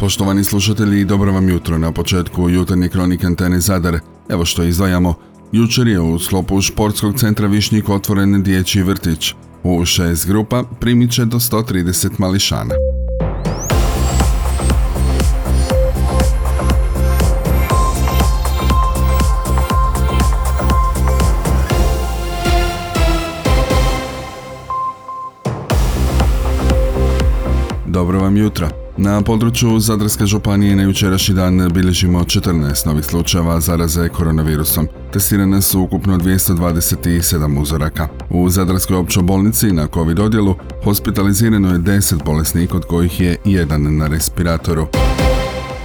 Poštovani slušatelji, dobro vam jutro. Na početku jutarnje kronike Antene Zadar. Evo što izdvajamo. Jučer je u sklopu športskog centra Višnjik otvoren dječji vrtić. U šest grupa primit će do 130 mališana. Dobro vam jutra. Na području Zadarske županije na jučerašnji dan bilježimo 14 novih slučajeva zaraze koronavirusom. Testirane su ukupno 227 uzoraka. U Zadarskoj općoj bolnici na COVID odjelu hospitalizirano je 10 bolesnika od kojih je jedan na respiratoru.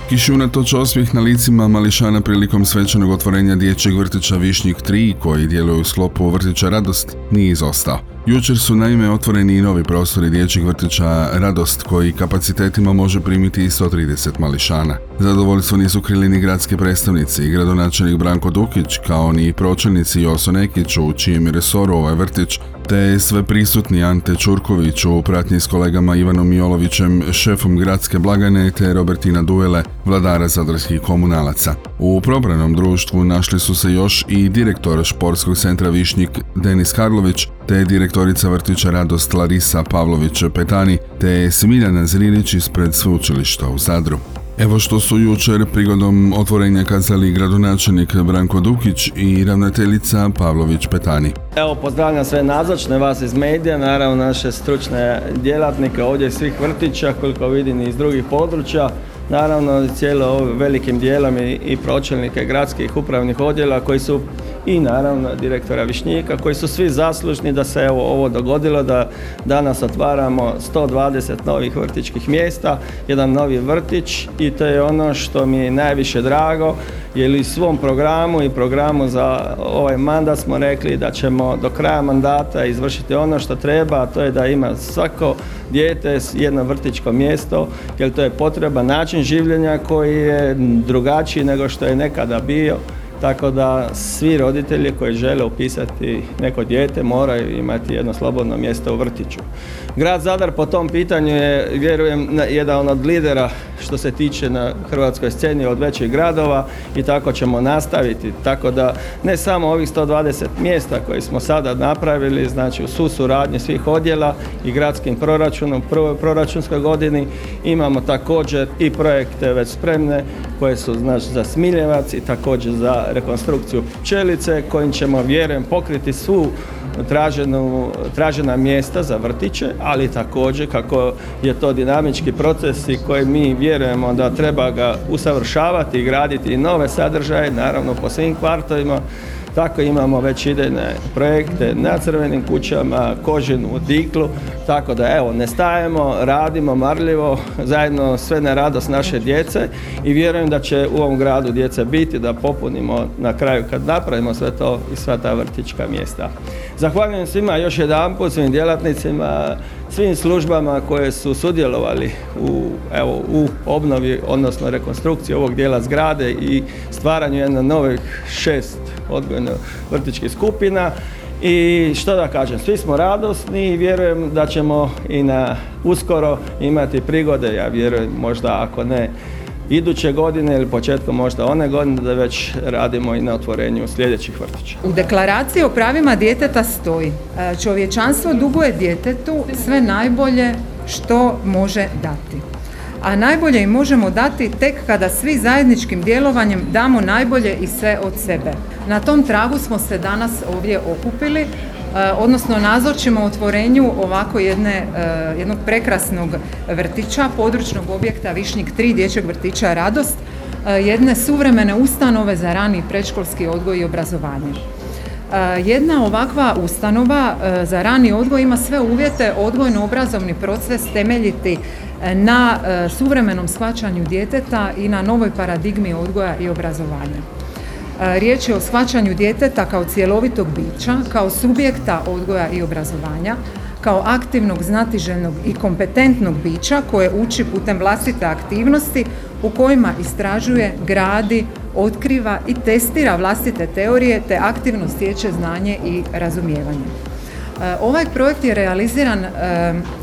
Kiši unatoč osmijeh na licima mališana prilikom svečanog otvorenja dječjeg vrtića Višnjik 3 koji djeluje u sklopu vrtića Radost nije izostao. Jučer su naime otvoreni i novi prostori dječjeg vrtića Radost koji kapacitetima može primiti i 130 mališana. Zadovoljstvo nisu krili ni gradski predstavnici i gradonačelnik Branko Dukić kao ni pročelnici Joso Nekić u čijem je resoru ovaj vrtić te sve prisutni Ante Čurković u pratnji s kolegama Ivanom Jolovićem, šefom gradske blagane te Robertina Duele, vladara zadarskih komunalaca. U probranom društvu našli su se još i direktor športskog centra Višnjik Denis Karlović, te direktorica vrtića Radost Larisa Pavlović-Petani, te Smiljana Zrilić ispred sveučilišta u Zadru. Evo što su jučer prigodom otvorenja kazali gradonačelnik Branko Dukić i ravnateljica Pavlović Petani. Evo pozdravljam sve nazočne, vas iz medija, naravno naše stručne djelatnike ovdje svih vrtića, koliko vidim iz drugih područja. Naravno cijelo velikim dijelom i, i pročelnike gradskih upravnih odjela koji su i naravno direktora Višnjika koji su svi zaslužni da se ovo dogodilo da danas otvaramo 120 novih vrtičkih mjesta, jedan novi vrtić i to je ono što mi je najviše drago jer u svom programu i programu za ovaj mandat smo rekli da ćemo do kraja mandata izvršiti ono što treba, a to je da ima svako dijete jedno vrtičko mjesto jer to je potreba način življenja koji je drugačiji nego što je nekada bio tako da svi roditelji koji žele upisati neko dijete moraju imati jedno slobodno mjesto u vrtiću. Grad Zadar po tom pitanju je, vjerujem, jedan od lidera što se tiče na hrvatskoj sceni od većih gradova i tako ćemo nastaviti. Tako da ne samo ovih 120 mjesta koje smo sada napravili, znači u susuradnji svih odjela i gradskim proračunom u prvoj proračunskoj godini imamo također i projekte već spremne koje su znači za Smiljevac i također za rekonstrukciju pčelice kojim ćemo vjerujem pokriti svu traženu, tražena mjesta za vrtiće, ali također kako je to dinamički proces i koji mi vjerujemo da treba ga usavršavati i graditi i nove sadržaje, naravno po svim kvartovima, tako imamo već idejne projekte na crvenim kućama, kožinu diklu, tako da evo ne stajemo, radimo marljivo, zajedno sve na radost naše djece i vjerujem da će u ovom gradu djece biti da popunimo na kraju kad napravimo sve to i sva ta vrtička mjesta. Zahvaljujem svima još jedan put, svim djelatnicima, svim službama koje su sudjelovali u, evo, u obnovi, odnosno rekonstrukciji ovog dijela zgrade i stvaranju jedno novih šest odgojno vrtičkih skupina. I što da kažem, svi smo radosni i vjerujem da ćemo i na uskoro imati prigode, ja vjerujem možda ako ne iduće godine ili početkom možda one godine da već radimo i na otvorenju sljedećih vrtića. U deklaraciji o pravima djeteta stoji e, čovječanstvo duguje djetetu sve najbolje što može dati. A najbolje im možemo dati tek kada svi zajedničkim djelovanjem damo najbolje i sve od sebe. Na tom tragu smo se danas ovdje okupili odnosno nazočimo otvorenju ovako jedne, e, jednog prekrasnog vrtića, područnog objekta Višnjik 3 dječjeg vrtića Radost, e, jedne suvremene ustanove za rani predškolski odgoj i obrazovanje. Jedna ovakva ustanova za rani odgoj ima sve uvjete odgojno-obrazovni proces temeljiti na suvremenom shvaćanju djeteta i na novoj paradigmi odgoja i obrazovanja. Riječ je o shvaćanju djeteta kao cjelovitog bića, kao subjekta odgoja i obrazovanja, kao aktivnog, znatiželjnog i kompetentnog bića koje uči putem vlastite aktivnosti u kojima istražuje, gradi, otkriva i testira vlastite teorije te aktivno stječe znanje i razumijevanje. Ovaj projekt je realiziran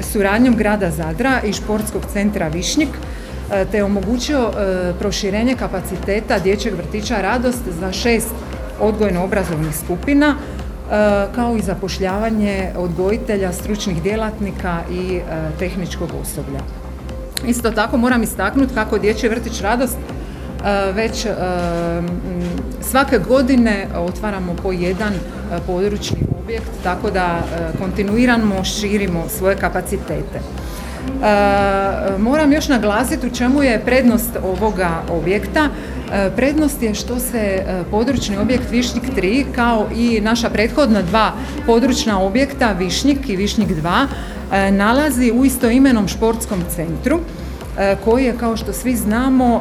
suradnjom grada Zadra i športskog centra Višnjik e, te omogućio e, proširenje kapaciteta dječjeg vrtića Radost za šest odgojno-obrazovnih skupina, kao i zapošljavanje odgojitelja, stručnih djelatnika i tehničkog osoblja. Isto tako moram istaknuti kako Dječji vrtić Radost već svake godine otvaramo po jedan područni objekt, tako da kontinuirano širimo svoje kapacitete. Moram još naglasiti u čemu je prednost ovoga objekta. Prednost je što se područni objekt Višnjik 3 kao i naša prethodna dva područna objekta Višnjik i Višnjik 2 nalazi u istoimenom športskom centru koji je kao što svi znamo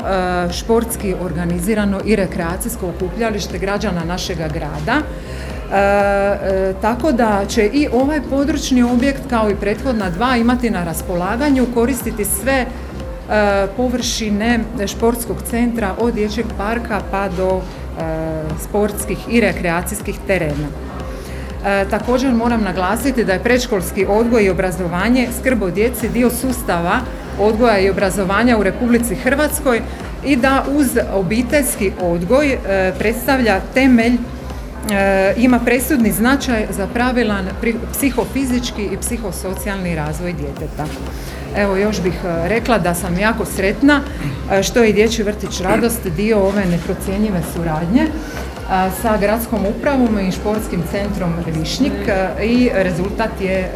športski organizirano i rekreacijsko okupljalište građana našega grada. E, tako da će i ovaj područni objekt kao i prethodna dva imati na raspolaganju koristiti sve površine športskog centra od dječjeg parka pa do sportskih i rekreacijskih terena. također moram naglasiti da je predškolski odgoj i obrazovanje skrb o djeci dio sustava odgoja i obrazovanja u Republici Hrvatskoj i da uz obiteljski odgoj e, predstavlja temelj e, ima presudni značaj za pravilan psihofizički i psihosocijalni razvoj djeteta. Evo još bih e, rekla da sam jako sretna što je Dječji vrtić Radost dio ove neprocjenjive suradnje sa gradskom upravom i športskim centrom Višnjik i rezultat je e,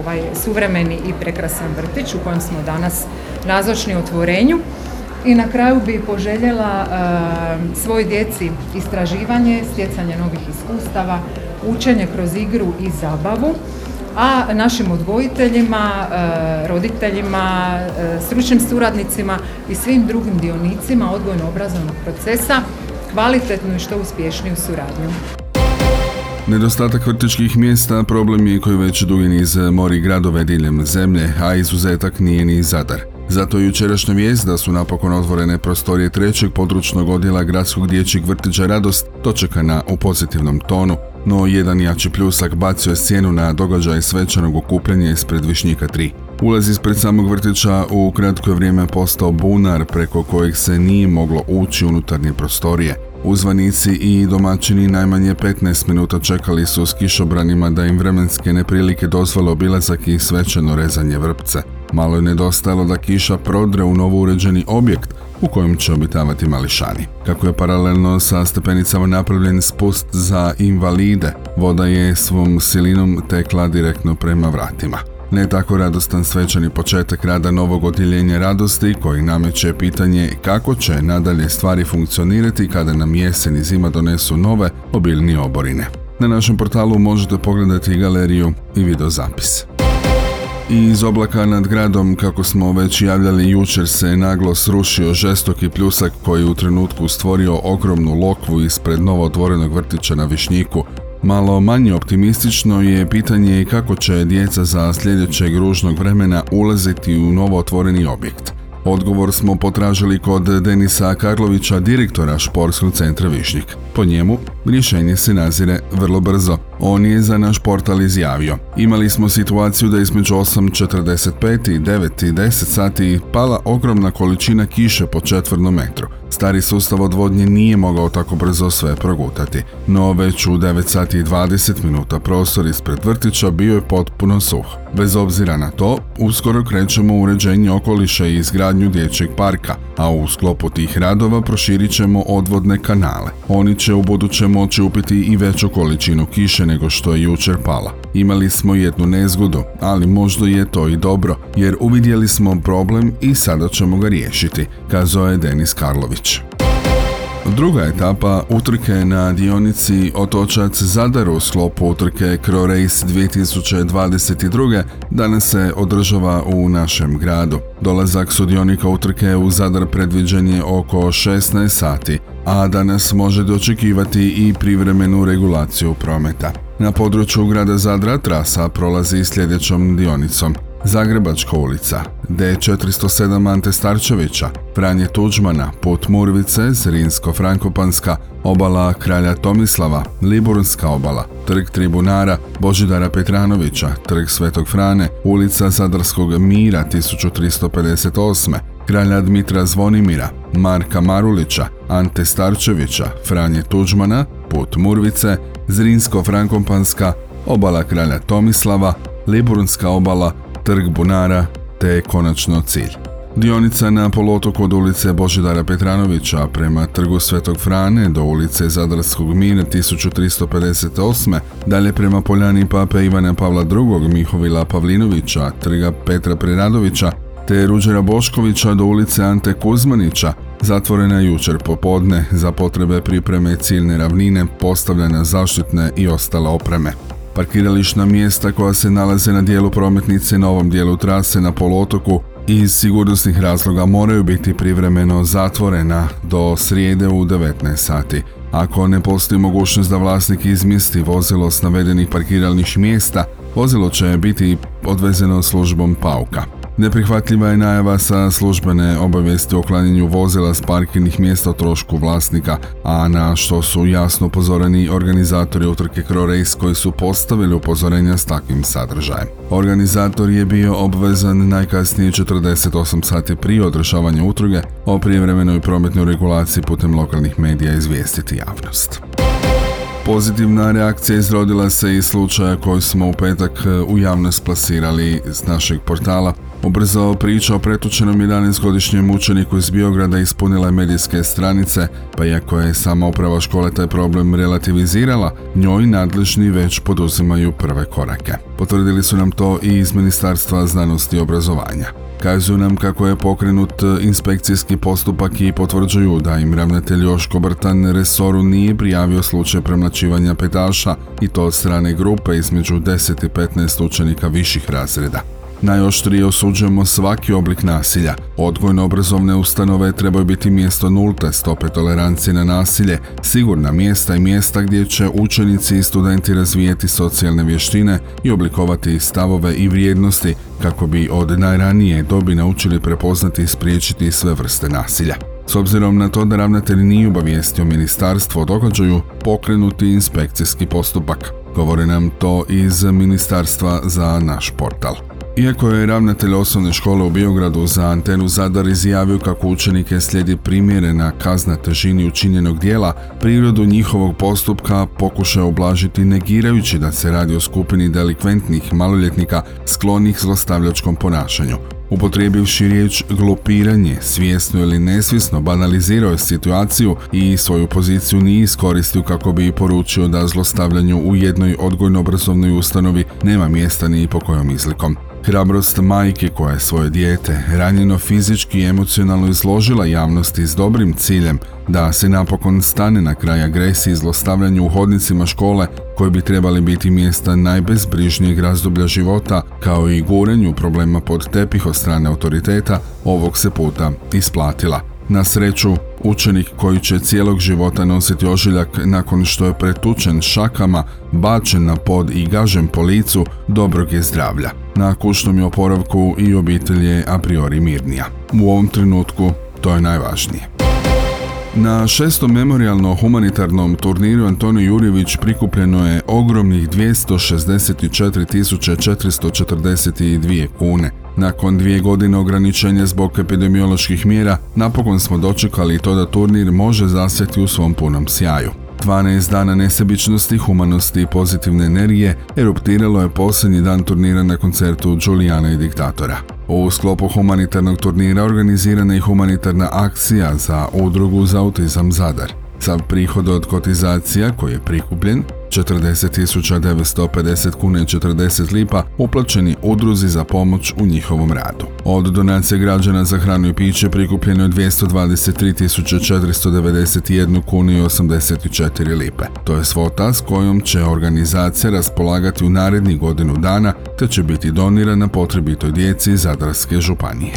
ovaj suvremeni i prekrasan vrtić u kojem smo danas nazočni otvorenju. I na kraju bi poželjela e, svoj djeci istraživanje, stjecanje novih iskustava, učenje kroz igru i zabavu, a našim odgojiteljima, e, roditeljima, stručnim suradnicima i svim drugim dionicima odgojno-obrazovnog procesa kvalitetnu i što uspješniju suradnju. Nedostatak vrtičkih mjesta problem je koji već dugi niz mori gradove diljem zemlje, a izuzetak nije ni Zadar. Zato jučerašnja vijest da su napokon otvorene prostorije trećeg područnog odjela gradskog dječjeg vrtića Radost dočekana u pozitivnom tonu, no jedan jači pljusak bacio je sjenu na događaj svečanog okupljanja ispred Višnjika 3. Ulaz ispred samog vrtića u kratko je vrijeme postao bunar preko kojeg se nije moglo ući unutarnje prostorije. Uzvanici i domaćini najmanje 15 minuta čekali su s kišobranima da im vremenske neprilike dozvole obilazak i svečano rezanje vrpce. Malo je nedostajalo da kiša prodre u novo uređeni objekt u kojem će obitavati mališani. Kako je paralelno sa stepenicama napravljen spust za invalide, voda je svom silinom tekla direktno prema vratima. Ne tako radostan svečani početak rada novog odjeljenja radosti koji nameće pitanje kako će nadalje stvari funkcionirati kada nam jesen i zima donesu nove obilnije oborine. Na našem portalu možete pogledati galeriju i videozapis. I iz oblaka nad gradom, kako smo već javljali jučer, se naglo srušio žestoki pljusak koji u trenutku stvorio ogromnu lokvu ispred novo otvorenog vrtića na Višnjiku, Malo manje optimistično je pitanje kako će djeca za sljedećeg ružnog vremena ulaziti u novo otvoreni objekt. Odgovor smo potražili kod Denisa Karlovića, direktora Športskog centra Višnjik. Po njemu, rješenje se nazire vrlo brzo. On je za naš portal izjavio. Imali smo situaciju da između 8.45 i 9 i 10 sati pala ogromna količina kiše po četvrnom metru. Stari sustav odvodnje nije mogao tako brzo sve progutati, no već u 9 sati i 20 minuta prostor ispred vrtića bio je potpuno suh. Bez obzira na to, uskoro krećemo u uređenje okoliša i izgradnju dječjeg parka, a u sklopu tih radova proširit ćemo odvodne kanale. Oni će u buduće moći upiti i veću količinu kiše nego što je jučer pala. Imali smo jednu nezgodu, ali možda je to i dobro, jer uvidjeli smo problem i sada ćemo ga riješiti, kazao je Denis Karlović. Druga etapa utrke na dionici Otočac Zadar u sklopu utrke Race 2022. danas se održava u našem gradu. Dolazak sudionika utrke u Zadar predviđen je oko 16 sati, a danas može dočekivati i privremenu regulaciju prometa. Na području grada Zadra trasa prolazi sljedećom dionicom. Zagrebačka ulica, D407 Ante Starčevića, Franje Tuđmana, Put Murvice, Zrinsko-Frankopanska, obala Kralja Tomislava, Liburunska obala, Trg Tribunara, Božidara Petranovića, Trg Svetog Frane, ulica Zadarskog Mira 1358, Kralja Dmitra Zvonimira, Marka Marulića, Ante Starčevića, Franje Tuđmana, Put Murvice, Zrinsko-Frankopanska, obala Kralja Tomislava, Liburunska obala, Trg Bunara te konačno cilj. Dionica na polotoku od ulice Božidara Petranovića prema trgu Svetog Frane do ulice Zadarskog Mira 1358. dalje prema Poljani Pape Ivana Pavla II. Mihovila Pavlinovića, trga Petra Preradovića te Ruđera Boškovića do ulice Ante Kuzmanića, zatvorena jučer popodne za potrebe pripreme ciljne ravnine, postavljene zaštitne i ostale opreme. Parkirališna mjesta koja se nalaze na dijelu prometnice na ovom dijelu trase na polotoku iz sigurnosnih razloga moraju biti privremeno zatvorena do srijede u 19 sati. Ako ne postoji mogućnost da vlasnik izmjesti vozilo s navedenih parkiralnih mjesta, vozilo će biti odvezeno službom pauka. Neprihvatljiva je najava sa službene obavijesti o uklanjanju vozila s parkirnih mjesta o trošku vlasnika, a na što su jasno upozoreni organizatori utrke Crow koji su postavili upozorenja s takvim sadržajem. Organizator je bio obvezan najkasnije 48 sati prije održavanja utruge o prijevremenoj prometnoj regulaciji putem lokalnih medija izvijestiti javnost. Pozitivna reakcija izrodila se iz slučaja koji smo u petak u javnost plasirali s našeg portala Ubrzao priča o pretučenom 11-godišnjem učeniku iz Biograda ispunila je medijske stranice, pa iako je sama uprava škole taj problem relativizirala, njoj nadležni već poduzimaju prve korake. Potvrdili su nam to i iz Ministarstva znanosti i obrazovanja. Kazuju nam kako je pokrenut inspekcijski postupak i potvrđuju da im ravnatelj Joško Brtan resoru nije prijavio slučaj premlačivanja petaša i to od strane grupe između 10 i 15 učenika viših razreda. Najoštrije osuđujemo svaki oblik nasilja. Odgojno-obrazovne ustanove trebaju biti mjesto nulte stope tolerancije na nasilje, sigurna mjesta i mjesta gdje će učenici i studenti razvijeti socijalne vještine i oblikovati stavove i vrijednosti kako bi od najranije dobi naučili prepoznati i spriječiti sve vrste nasilja. S obzirom na to da ravnatelj nije obavijestio ministarstvo o događaju, pokrenuti inspekcijski postupak. Govori nam to iz ministarstva za naš portal. Iako je ravnatelj osnovne škole u Biogradu za antenu Zadar izjavio kako učenike slijedi primjerena kazna težini učinjenog dijela, prirodu njihovog postupka pokušao oblažiti negirajući da se radi o skupini delikventnih maloljetnika sklonih zlostavljačkom ponašanju. Upotrijebivši riječ glupiranje, svjesno ili nesvjesno banalizirao je situaciju i svoju poziciju nije iskoristio kako bi poručio da zlostavljanju u jednoj odgojno-obrazovnoj ustanovi nema mjesta ni po kojom izlikom. Hrabrost majke koja je svoje dijete ranjeno fizički i emocionalno izložila javnosti s dobrim ciljem da se napokon stane na kraj agresiji i zlostavljanju u hodnicima škole koji bi trebali biti mjesta najbezbrižnijeg razdoblja života kao i gurenju problema pod tepih od strane autoriteta ovog se puta isplatila. Na sreću, učenik koji će cijelog života nositi ožiljak nakon što je pretučen šakama, bačen na pod i gažen po licu, dobrog je zdravlja. Na kućnom je oporavku i obitelj je a priori mirnija. U ovom trenutku to je najvažnije. Na šestom memorialno-humanitarnom turniru Antonio Jurjević prikupljeno je ogromnih 264.442 kune. Nakon dvije godine ograničenja zbog epidemioloških mjera, napokon smo dočekali to da turnir može zasjeti u svom punom sjaju. 12 dana nesebičnosti, humanosti i pozitivne energije eruptiralo je posljednji dan turnira na koncertu Julijana i diktatora. U sklopu humanitarnog turnira organizirana je humanitarna akcija za udrugu za autizam Zadar. Sav prihod od kotizacija koji je prikupljen 40.950 kuna i 40 lipa uplaćeni udruzi za pomoć u njihovom radu. Od donacije građana za hranu i piće prikupljeno je 223.491 kuna i 84 lipe. To je svota s kojom će organizacija raspolagati u narednih godinu dana te će biti donirana potrebitoj djeci Zadarske županije.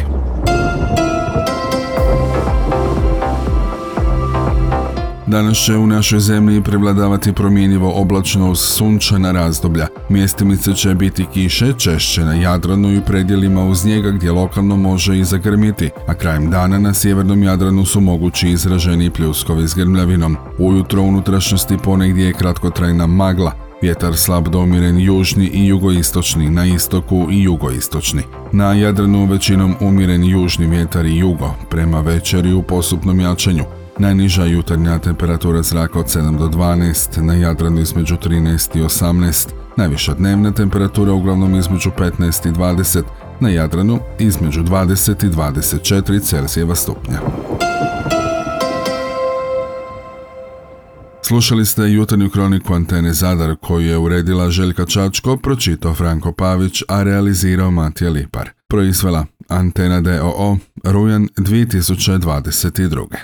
Danas će u našoj zemlji prevladavati promjenjivo oblačno uz sunčana razdoblja. Mjestimice će biti kiše, češće na Jadranu i predjelima uz njega gdje lokalno može i zagrmiti, a krajem dana na sjevernom Jadranu su mogući izraženi pljuskovi s grmljavinom. Ujutro unutrašnjosti ponegdje je kratkotrajna magla, Vjetar slab domiren južni i jugoistočni, na istoku i jugoistočni. Na Jadranu većinom umiren južni vjetar i jugo, prema večeri u posupnom jačanju. Najniža jutarnja temperatura zraka od 7 do 12, na Jadranu između 13 i 18, najviša dnevna temperatura uglavnom između 15 i 20, na Jadranu između 20 i 24 Celzijeva stupnja. Slušali ste jutarnju kroniku Antene Zadar koju je uredila Željka Čačko, pročitao Franko Pavić, a realizirao Matija Lipar. Proizvela Antena DOO, rujan 2022.